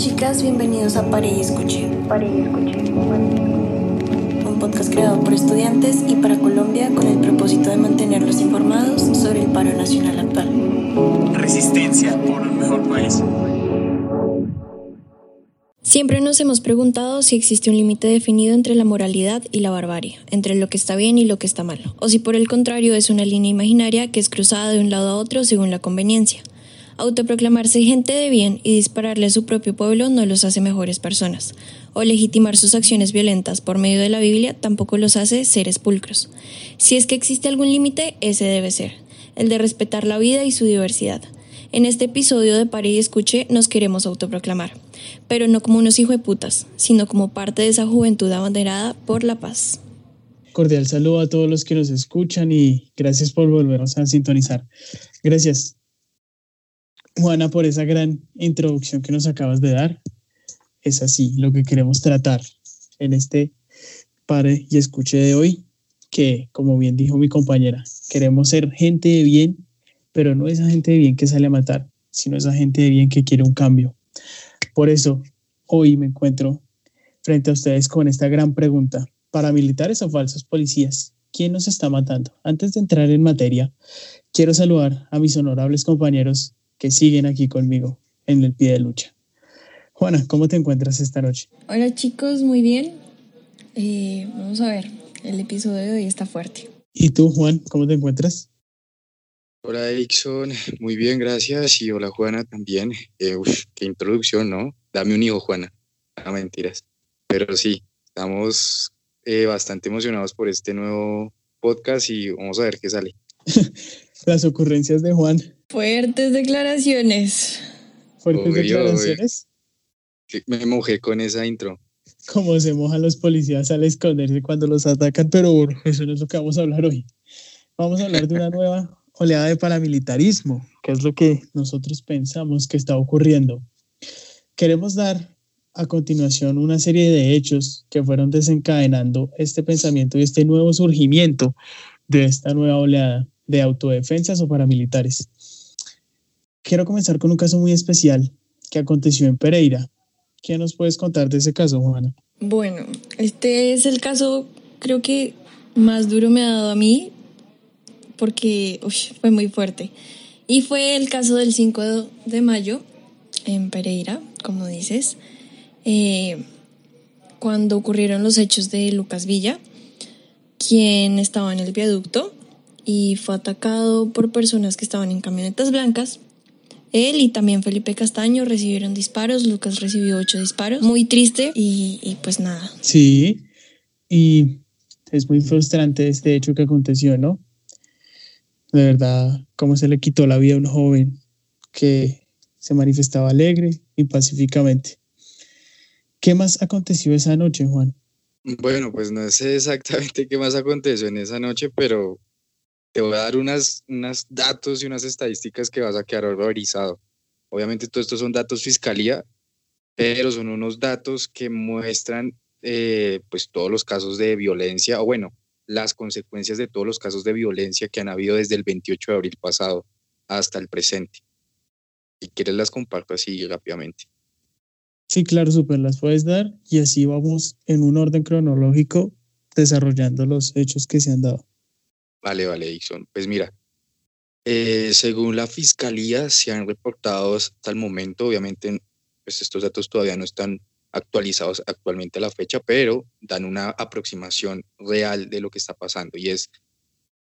chicas, bienvenidos a Pare y Escuche. Pare y Escuche. Un podcast creado por estudiantes y para Colombia con el propósito de mantenerlos informados sobre el paro nacional actual. Resistencia por un mejor país. Siempre nos hemos preguntado si existe un límite definido entre la moralidad y la barbarie, entre lo que está bien y lo que está mal, o si por el contrario es una línea imaginaria que es cruzada de un lado a otro según la conveniencia. Autoproclamarse gente de bien y dispararle a su propio pueblo no los hace mejores personas, o legitimar sus acciones violentas por medio de la Biblia tampoco los hace seres pulcros. Si es que existe algún límite, ese debe ser, el de respetar la vida y su diversidad. En este episodio de Pare y Escuche nos queremos autoproclamar, pero no como unos hijos de putas, sino como parte de esa juventud abanderada por la paz. Cordial saludo a todos los que nos escuchan y gracias por volvernos a sintonizar. Gracias. Juana, por esa gran introducción que nos acabas de dar. Es así lo que queremos tratar en este pare y escuche de hoy, que como bien dijo mi compañera, queremos ser gente de bien, pero no esa gente de bien que sale a matar, sino esa gente de bien que quiere un cambio. Por eso, hoy me encuentro frente a ustedes con esta gran pregunta. ¿Paramilitares o falsos policías? ¿Quién nos está matando? Antes de entrar en materia, quiero saludar a mis honorables compañeros que siguen aquí conmigo en el pie de lucha. Juana, ¿cómo te encuentras esta noche? Hola chicos, muy bien. Eh, vamos a ver, el episodio de hoy está fuerte. ¿Y tú, Juan, cómo te encuentras? Hola Erickson, muy bien, gracias. Y hola Juana también. Eh, uf, qué introducción, ¿no? Dame un hijo, Juana. No mentiras. Pero sí, estamos eh, bastante emocionados por este nuevo podcast y vamos a ver qué sale. Las ocurrencias de Juan. Fuertes declaraciones. Fuertes Obvio, declaraciones. Me mojé con esa intro. Cómo se mojan los policías al esconderse cuando los atacan, pero bueno, eso no es lo que vamos a hablar hoy. Vamos a hablar de una nueva oleada de paramilitarismo, que es lo que nosotros pensamos que está ocurriendo. Queremos dar a continuación una serie de hechos que fueron desencadenando este pensamiento y este nuevo surgimiento de esta nueva oleada de autodefensas o paramilitares. Quiero comenzar con un caso muy especial que aconteció en Pereira. ¿Qué nos puedes contar de ese caso, Juana? Bueno, este es el caso, creo que más duro me ha dado a mí, porque uy, fue muy fuerte. Y fue el caso del 5 de mayo en Pereira, como dices, eh, cuando ocurrieron los hechos de Lucas Villa, quien estaba en el viaducto y fue atacado por personas que estaban en camionetas blancas. Él y también Felipe Castaño recibieron disparos, Lucas recibió ocho disparos, muy triste y, y pues nada. Sí, y es muy frustrante este hecho que aconteció, ¿no? De verdad, cómo se le quitó la vida a un joven que se manifestaba alegre y pacíficamente. ¿Qué más aconteció esa noche, Juan? Bueno, pues no sé exactamente qué más aconteció en esa noche, pero te voy a dar unas, unos datos y unas estadísticas que vas a quedar horrorizado. Obviamente todo esto son datos fiscalía, pero son unos datos que muestran eh, pues todos los casos de violencia, o bueno, las consecuencias de todos los casos de violencia que han habido desde el 28 de abril pasado hasta el presente. Si quieres las comparto así rápidamente. Sí, claro, súper, las puedes dar y así vamos en un orden cronológico desarrollando los hechos que se han dado. Vale, vale, Dixon. Pues mira, eh, según la fiscalía se han reportado hasta el momento, obviamente pues estos datos todavía no están actualizados actualmente a la fecha, pero dan una aproximación real de lo que está pasando y es,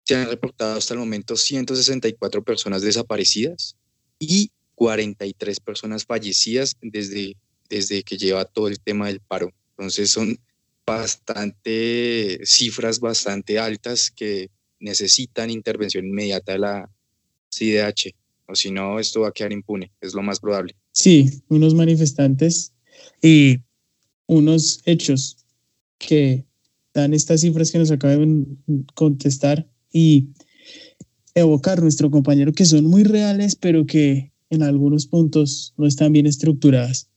se han reportado hasta el momento 164 personas desaparecidas y 43 personas fallecidas desde, desde que lleva todo el tema del paro. Entonces son bastante cifras bastante altas que necesitan intervención inmediata de la CIDH, o si no, esto va a quedar impune, es lo más probable. Sí, unos manifestantes y unos hechos que dan estas cifras que nos acaban de contestar y evocar nuestro compañero que son muy reales, pero que en algunos puntos no están bien estructuradas.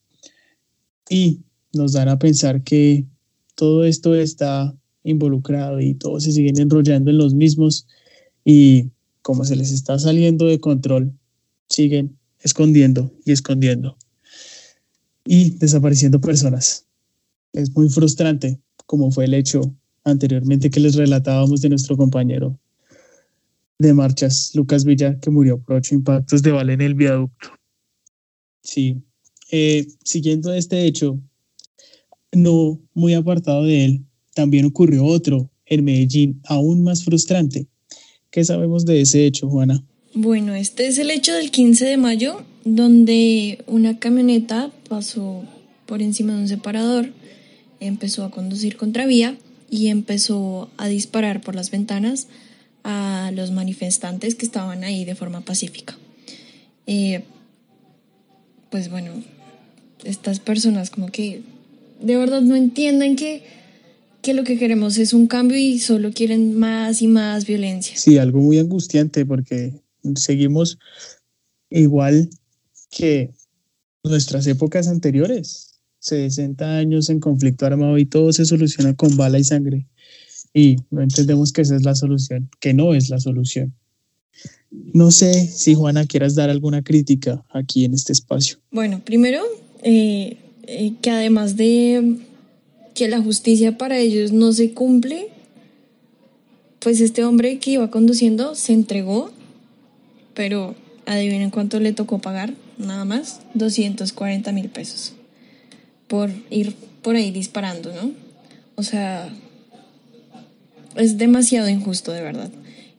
Y nos dan a pensar que todo esto está involucrado y todos se siguen enrollando en los mismos y como se les está saliendo de control, siguen escondiendo y escondiendo. y desapareciendo personas. Es muy frustrante, como fue el hecho anteriormente que les relatábamos de nuestro compañero de marchas, Lucas Villa, que murió por ocho impactos de bala en el viaducto. Sí, eh, siguiendo este hecho, no muy apartado de él, también ocurrió otro en Medellín, aún más frustrante. ¿Qué sabemos de ese hecho, Juana? Bueno, este es el hecho del 15 de mayo, donde una camioneta pasó por encima de un separador, empezó a conducir contra vía y empezó a disparar por las ventanas a los manifestantes que estaban ahí de forma pacífica. Eh, pues bueno, estas personas como que de verdad no entienden que, que lo que queremos es un cambio y solo quieren más y más violencia. Sí, algo muy angustiante porque seguimos igual que nuestras épocas anteriores. 60 años en conflicto armado y todo se soluciona con bala y sangre. Y no entendemos que esa es la solución, que no es la solución. No sé si Juana quieras dar alguna crítica aquí en este espacio. Bueno, primero, eh, eh, que además de que la justicia para ellos no se cumple, pues este hombre que iba conduciendo se entregó, pero adivinen cuánto le tocó pagar, nada más, 240 mil pesos por ir por ahí disparando, ¿no? O sea, es demasiado injusto, de verdad.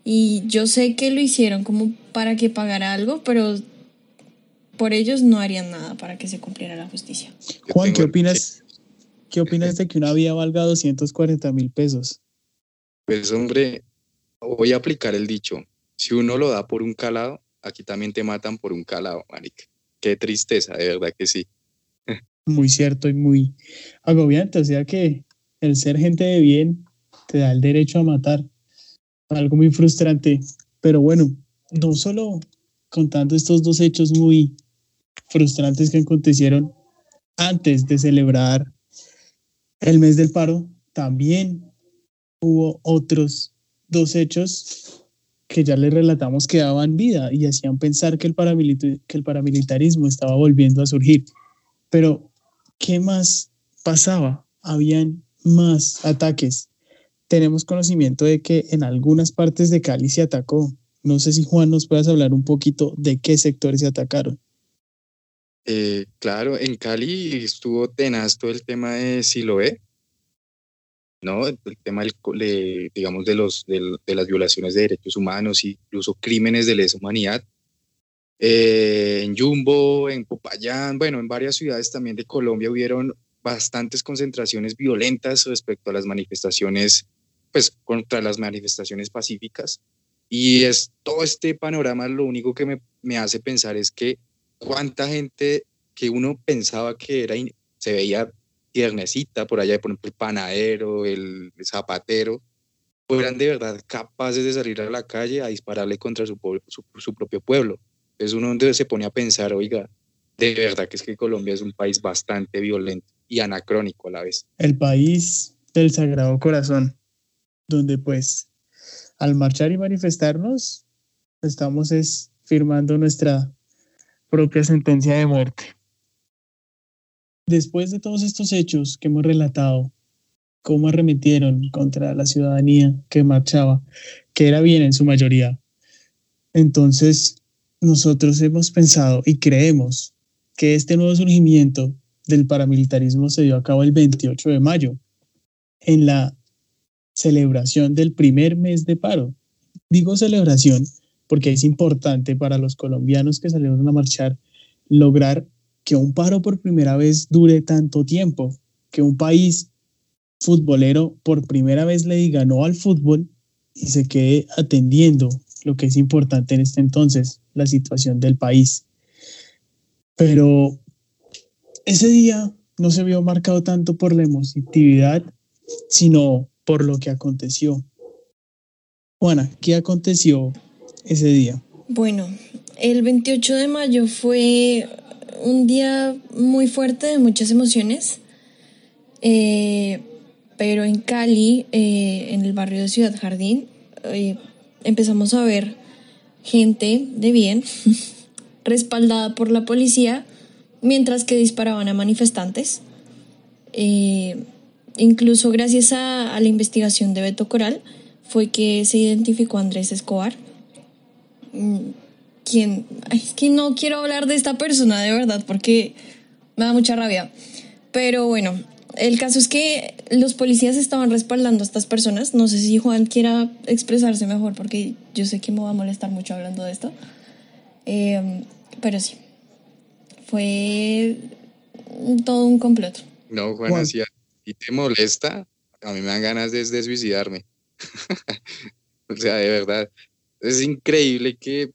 Y yo sé que lo hicieron como para que pagara algo, pero por ellos no harían nada para que se cumpliera la justicia. Juan, ¿qué opinas? ¿Qué opinas de que una vía valga 240 mil pesos? Pues hombre, voy a aplicar el dicho. Si uno lo da por un calado, aquí también te matan por un calado, marica. Qué tristeza, de verdad que sí. Muy cierto y muy agobiante. O sea que el ser gente de bien te da el derecho a matar. Algo muy frustrante. Pero bueno, no solo contando estos dos hechos muy frustrantes que acontecieron antes de celebrar el mes del paro, también hubo otros dos hechos que ya les relatamos que daban vida y hacían pensar que el, paramilitarismo estaba volviendo a surgir. Pero, ¿qué más pasaba? Habían más ataques. Tenemos conocimiento de que en algunas partes de Cali se atacó. No sé si Juan nos puedas hablar un poquito de qué sectores se atacaron. Eh, claro, en Cali estuvo tenaz todo el tema de Siloé, ¿no? El tema, de, digamos, de, los, de, las violaciones de derechos humanos, incluso crímenes de lesa humanidad. Eh, en Jumbo, en Popayán, bueno, en varias ciudades también de Colombia hubieron bastantes concentraciones violentas respecto a las manifestaciones, pues contra las manifestaciones pacíficas. Y es todo este panorama lo único que me, me hace pensar es que cuánta gente que uno pensaba que era, se veía tiernecita por allá, por ejemplo, el panadero, el zapatero, fueran de verdad capaces de salir a la calle a dispararle contra su, su, propio pueblo. Es uno donde se pone a pensar, oiga, de verdad que es que Colombia es un país bastante violento y anacrónico a la vez. El país del Sagrado Corazón, donde pues al marchar y manifestarnos, estamos es firmando nuestra propia sentencia de muerte. Después de todos estos hechos que hemos relatado, cómo arremetieron contra la ciudadanía que marchaba, que era bien en su mayoría, entonces nosotros hemos pensado y creemos que este nuevo surgimiento del paramilitarismo se dio a cabo el 28 de mayo, en la celebración del primer mes de paro. Digo celebración porque es importante para los colombianos que salieron a marchar lograr que un paro por primera vez dure tanto tiempo, que un país futbolero por primera vez le diga no al fútbol y se quede atendiendo lo que es importante en este entonces, la situación del país. Pero ese día no se vio marcado tanto por la emotividad, sino por lo que aconteció. Juana, ¿qué aconteció ese día? Bueno, el 28 de mayo fue un día muy fuerte de muchas emociones, eh, pero en Cali, eh, en el barrio de Ciudad Jardín, eh, empezamos a ver gente de bien, respaldada por la policía, mientras que disparaban a manifestantes. Incluso gracias a, la investigación de Beto Coral fue que se identificó a Andrés Escobar. Mm, quien, es que no quiero hablar de esta persona de verdad porque me da mucha rabia. Pero bueno, el caso es que los policías estaban respaldando a estas personas. No sé si Juan quiera expresarse mejor porque yo sé que me va a molestar mucho hablando de esto. Eh, pero sí, fue todo un complot. No, Juan, si, te molesta, a mí me dan ganas de, de suicidarme. o sea, de verdad, es increíble que...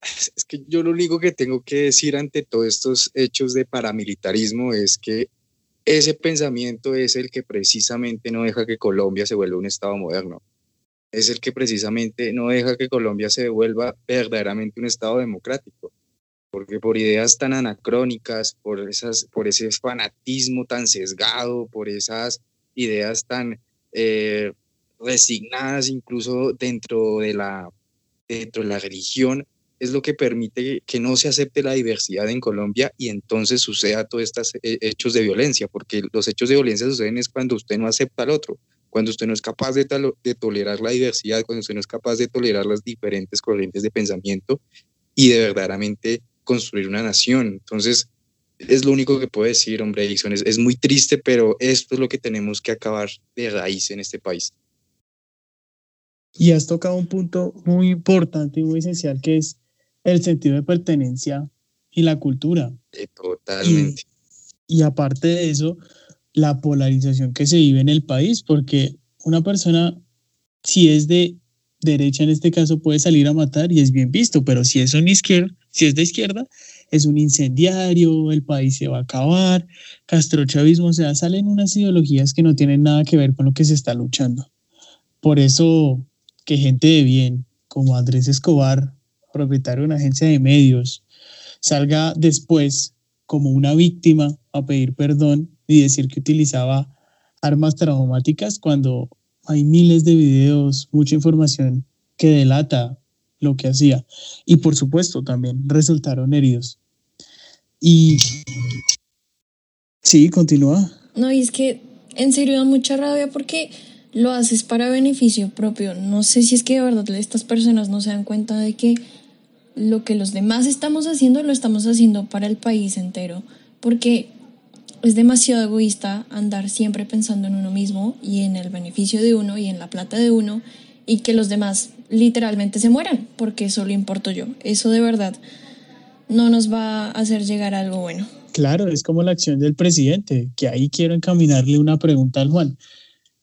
Es que yo lo único que tengo que decir ante todos estos hechos de paramilitarismo es que ese pensamiento es el que precisamente no deja que Colombia se vuelva un Estado moderno. Es el que precisamente no deja que Colombia se vuelva verdaderamente un Estado democrático porque por ideas tan anacrónicas, por, esas, por ese fanatismo tan sesgado, por esas ideas tan eh, resignadas incluso dentro de, la, dentro de la religión, es lo que permite que no se acepte la diversidad en Colombia y entonces suceda todos estos eh, hechos de violencia, porque los hechos de violencia suceden es cuando usted no acepta al otro, cuando usted no es capaz de, de tolerar la diversidad, cuando usted no es capaz de tolerar las diferentes corrientes de pensamiento y de verdaderamente construir una nación. Entonces, es lo único que puedo decir, hombre, Edison. Es, es muy triste, pero esto es lo que tenemos que acabar de raíz en este país. Y has tocado un punto muy importante y muy esencial que es el sentido de pertenencia y la cultura. totalmente. Y, y, aparte de eso, la polarización que se vive en el país, porque una persona, si es de derecha en este caso, puede salir a matar y es bien visto, pero si es un izquierda, si es de izquierda, es un incendiario, el país se va a acabar, castrochavismo, o sea, salen unas ideologías que no tienen nada que ver con lo que se está luchando. Por eso que gente de bien, como Andrés Escobar, propietario de una agencia de medios, salga después como una víctima a pedir perdón y decir que utilizaba armas traumáticas cuando hay miles de videos, mucha información que delata lo que hacía. Y por supuesto también resultaron heridos. Y sí, continúa. No, y es que en serio da mucha rabia porque lo haces para beneficio propio. No sé si es que de verdad estas personas no se dan cuenta de que lo que los demás estamos haciendo lo estamos haciendo para el país entero. Porque es demasiado egoísta andar siempre pensando en uno mismo y en el beneficio de uno y en la plata de uno y que los demás literalmente se mueran, porque solo importo yo. Eso de verdad no nos va a hacer llegar algo bueno. Claro, es como la acción del presidente, que ahí quiero encaminarle una pregunta al Juan.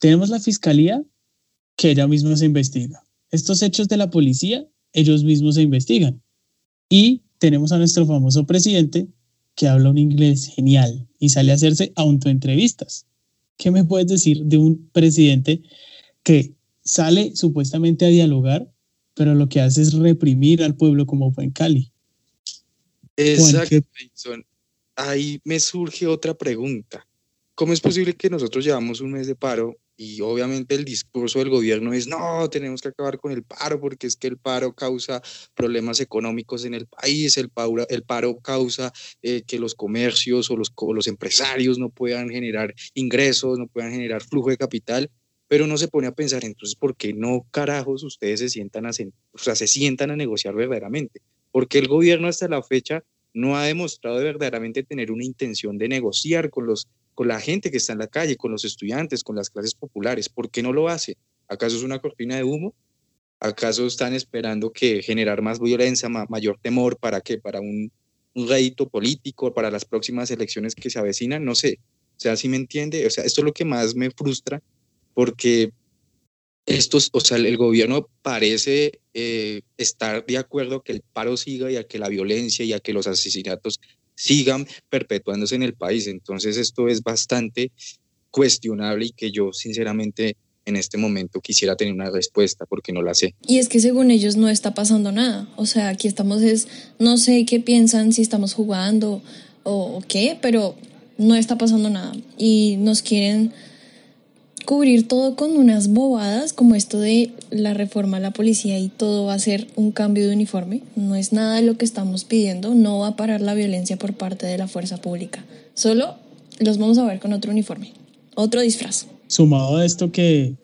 Tenemos la fiscalía que ella misma se investiga. Estos hechos de la policía, ellos mismos se investigan. Y tenemos a nuestro famoso presidente que habla un inglés genial y sale a hacerse autoentrevistas. ¿Qué me puedes decir de un presidente que sale supuestamente a dialogar, pero lo que hace es reprimir al pueblo como fue en Cali. Exacto, Ahí me surge otra pregunta. ¿Cómo es posible que nosotros llevamos un mes de paro y obviamente el discurso del gobierno es, no, tenemos que acabar con el paro porque es que el paro causa problemas económicos en el país, el paro, el paro causa eh, que los comercios o los, los empresarios no puedan generar ingresos, no puedan generar flujo de capital pero no se pone a pensar entonces por qué no carajos ustedes se sientan a, se sientan a negociar verdaderamente, porque el gobierno hasta la fecha no ha demostrado verdaderamente tener una intención de negociar con los con la gente que está en la calle, con los estudiantes, con las clases populares, ¿por qué no lo hace? ¿Acaso es una cortina de humo? ¿Acaso están esperando que generar más violencia, mayor temor para qué? Para un, un rédito político, para las próximas elecciones que se avecinan, no sé. O sea, si me entiende, o sea, esto es lo que más me frustra porque estos, o sea, el gobierno parece eh, estar de acuerdo que el paro siga y a que la violencia y a que los asesinatos sigan perpetuándose en el país. Entonces esto es bastante cuestionable y que yo sinceramente en este momento quisiera tener una respuesta porque no la sé. Y es que según ellos no está pasando nada. O sea, aquí estamos es, no sé qué piensan, si estamos jugando o, o qué, pero no está pasando nada. Y nos quieren cubrir todo con unas bobadas como esto de la reforma a la policía y todo va a ser un cambio de uniforme. No es nada de lo que estamos pidiendo, no va a parar la violencia por parte de la fuerza pública. Solo los vamos a ver con otro uniforme, otro disfraz. Sumado a esto que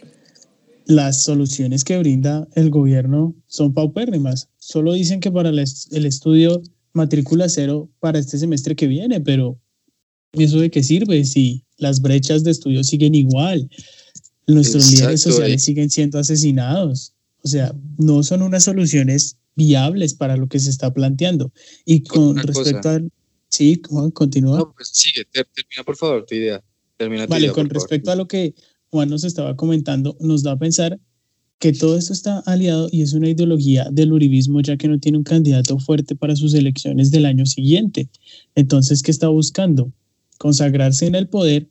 las soluciones que brinda el gobierno son paupérrimas. Solo dicen que para el estudio matrícula cero para este semestre que viene, pero ¿eso de qué sirve si las brechas de estudio siguen igual? Nuestros líderes sociales siguen siendo asesinados. O sea, no son unas soluciones viables para lo que se está planteando. Y con respecto al... Sí, Juan, continúa. No, pues sigue, termina por favor tu idea. Termina vale, con respecto a lo que Juan nos estaba comentando, nos da a pensar que todo esto está aliado y es una ideología del uribismo ya que no tiene un candidato fuerte para sus elecciones del año siguiente. Entonces, ¿qué está buscando? Consagrarse en el poder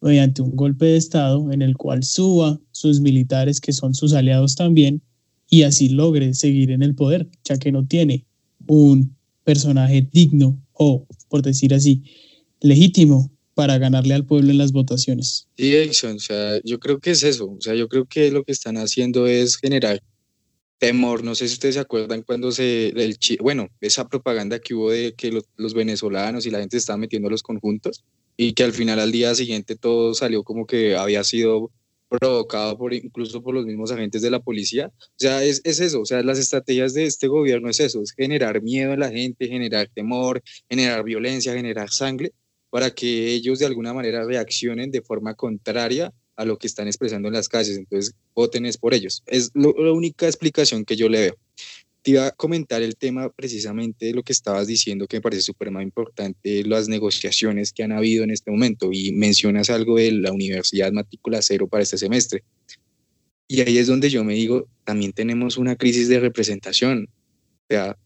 mediante un golpe de Estado en el cual suba sus militares, que son sus aliados también, y así logre seguir en el poder, ya que no tiene un personaje digno o, por decir así, legítimo para ganarle al pueblo en las votaciones. Sí, Edison, o sea, yo creo que es eso, o sea, yo creo que lo que están haciendo es generar temor, no sé si ustedes se acuerdan cuando se, el, bueno, esa propaganda que hubo de que los, venezolanos y la gente estaban metiendo los conjuntos y que al final al día siguiente todo salió como que había sido provocado por incluso por los mismos agentes de la policía. O sea, es, es, eso, o sea, las estrategias de este gobierno es eso, es generar miedo en la gente, generar temor, generar violencia, generar sangre, para que ellos de alguna manera reaccionen de forma contraria a lo que están expresando en las calles. Entonces, voten es por ellos. Es la única explicación que yo le veo. Te iba a comentar el tema precisamente de lo que estabas diciendo, que me parece súper importante, las negociaciones que han habido en este momento. Y mencionas algo de la Universidad Matrícula Cero para este semestre. Y ahí es donde yo me digo, también tenemos una crisis de representación. O sea,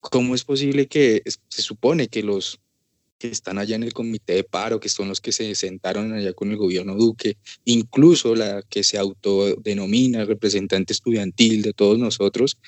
¿cómo es posible que se supone que los que están allá en el comité de paro, que son los que se sentaron allá con el gobierno Duque, incluso la que se autodenomina representante estudiantil de todos nosotros,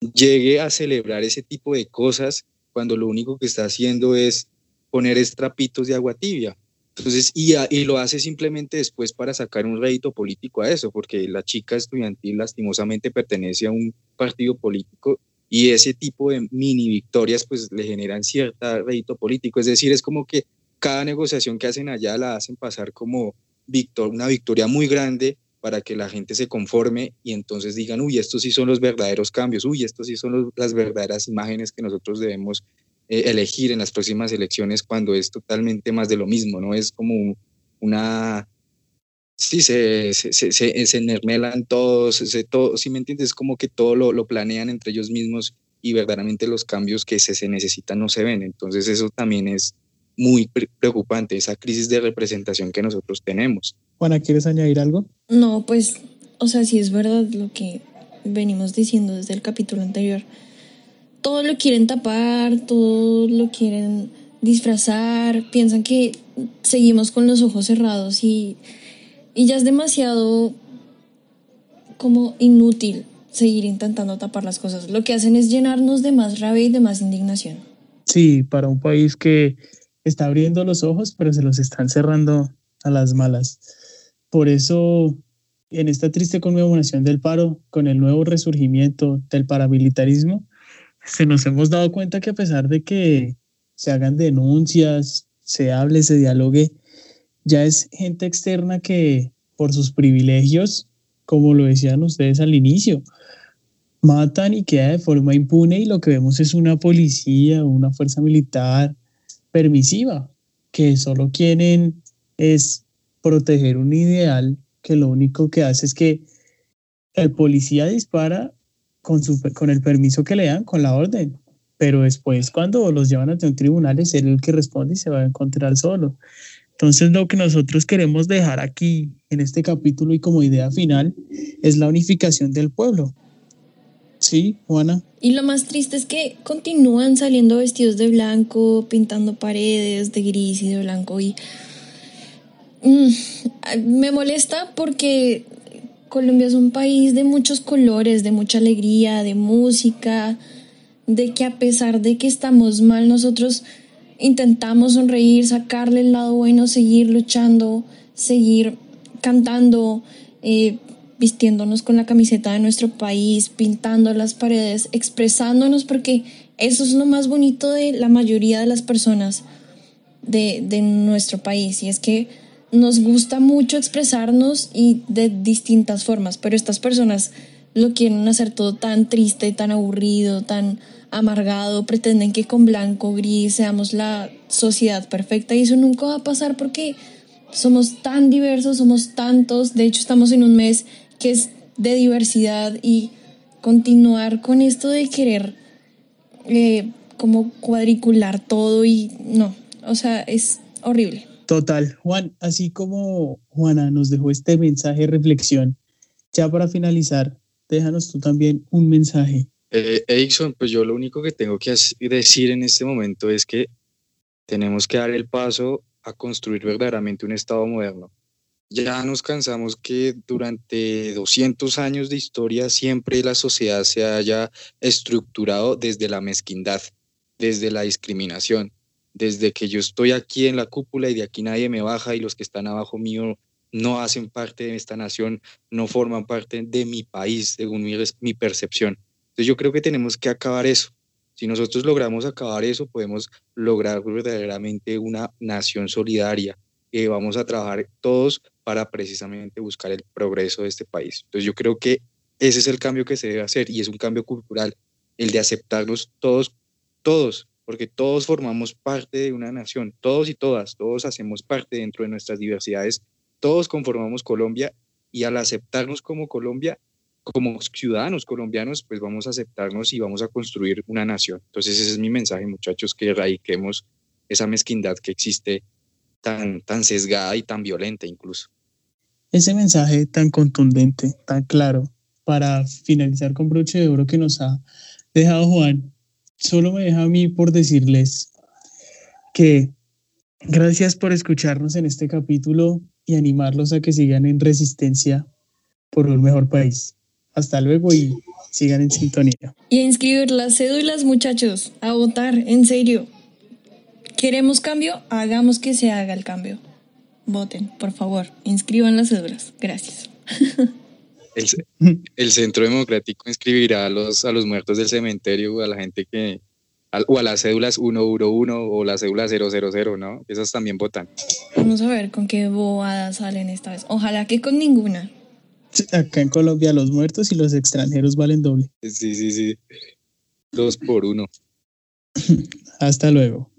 llegue a celebrar ese tipo de cosas cuando lo único que está haciendo es poner estrapitos de agua tibia. Entonces, y, y, lo hace simplemente después para sacar un rédito político a eso, porque la chica estudiantil lastimosamente pertenece a un partido político y ese tipo de mini victorias pues le generan cierta rédito político, es decir, es como que cada negociación que hacen allá la hacen pasar como victor, una victoria muy grande para que la gente se conforme y entonces digan, uy, estos sí son los verdaderos cambios, uy, estos sí son las verdaderas imágenes que nosotros debemos eh, elegir en las próximas elecciones cuando es totalmente más de lo mismo, ¿no? Es como una Sí, se, se, se, se, nermelan todos, se, todo, si me entiendes, es como que todo lo, lo, planean entre ellos mismos y verdaderamente los cambios que se, se necesitan no se ven. Entonces eso también es muy preocupante, esa crisis de representación que nosotros tenemos. Juana, ¿quieres añadir algo? No, pues, o sea, si es verdad lo que venimos diciendo desde el capítulo anterior. Todo lo quieren tapar, todo lo quieren disfrazar, piensan que seguimos con los ojos cerrados y y ya es demasiado como inútil seguir intentando tapar las cosas. Lo que hacen es llenarnos de más rabia y de más indignación. Sí, para un país que está abriendo los ojos, pero se los están cerrando a las malas. Por eso, en esta triste conmemoración del paro, con el nuevo resurgimiento del paramilitarismo, se nos hemos dado cuenta que a pesar de que se hagan denuncias, se hable, se dialogue, ya es gente externa que por sus privilegios, como lo decían ustedes al inicio, matan y queda de forma impune y lo que vemos es una policía, una fuerza militar permisiva, que solo quieren es proteger un ideal que lo único que hace es que el policía dispara con, su, con el permiso que le dan, con la orden, pero después cuando los llevan ante un tribunal es él el que responde y se va a encontrar solo. Entonces lo que nosotros queremos dejar aquí en este capítulo y como idea final es la unificación del pueblo. Sí, Juana. Y lo más triste es que continúan saliendo vestidos de blanco, pintando paredes de gris y de blanco y mm, me molesta porque Colombia es un país de muchos colores, de mucha alegría, de música, de que a pesar de que estamos mal nosotros intentamos sonreír, sacarle el lado bueno, seguir luchando, seguir cantando, eh, vistiéndonos con la camiseta de nuestro país, pintando las paredes, expresándonos, porque eso es lo más bonito de la mayoría de las personas de, de nuestro país, y es que nos gusta mucho expresarnos y de distintas formas, pero estas personas lo quieren hacer todo tan triste, tan aburrido, tan amargado, pretenden que con blanco, gris seamos la sociedad perfecta y eso nunca va a pasar porque somos tan diversos, somos tantos, de hecho estamos en un mes que es de diversidad y continuar con esto de querer eh, como cuadricular todo y no, o sea, es horrible. Total, Juan, así como Juana nos dejó este mensaje de reflexión, ya para finalizar, déjanos tú también un mensaje. Eh, pues yo lo único que tengo que decir en este momento es que tenemos que dar el paso a construir verdaderamente un Estado moderno. Ya nos cansamos que durante 200 años de historia siempre la sociedad se haya estructurado desde la mezquindad, desde la discriminación, desde que yo estoy aquí en la cúpula y de aquí nadie me baja y los que están abajo mío no hacen parte de esta nación, no forman parte de mi país, según mi, mi percepción. Entonces yo creo que tenemos que acabar eso. Si nosotros logramos acabar eso, podemos lograr verdaderamente una nación solidaria. y vamos a trabajar todos para precisamente buscar el progreso de este país. Entonces yo creo que ese es el cambio que se debe hacer y es un cambio cultural, el de aceptarnos todos, todos, porque todos formamos parte de una nación, todos y todas, todos hacemos parte dentro de nuestras diversidades, todos conformamos Colombia y al aceptarnos como Colombia, como ciudadanos colombianos, pues vamos a aceptarnos y vamos a construir una nación. Entonces ese es mi mensaje, muchachos, que erradiquemos esa mezquindad que existe tan, tan sesgada y tan violenta incluso ese mensaje tan contundente, tan claro, para finalizar con broche de oro que nos ha dejado Juan, solo me deja a mí por decirles que gracias por escucharnos en este capítulo y animarlos a que sigan en resistencia por un mejor país. Hasta luego y sigan en sintonía. Y a inscribir las cédulas, muchachos, a votar, en serio. ¿Queremos cambio? Hagamos que se haga el cambio voten, por favor, inscriban las cédulas. Gracias. El, Centro Democrático inscribirá a los, a los muertos del cementerio o a la gente que, o a las cédulas 111 o la cédula 000, ¿no? Esas también votan. Vamos a ver con qué bobadas salen esta vez. Ojalá que con ninguna. Acá en Colombia los muertos y los extranjeros valen doble. Sí, sí, sí. Dos por uno. Hasta luego.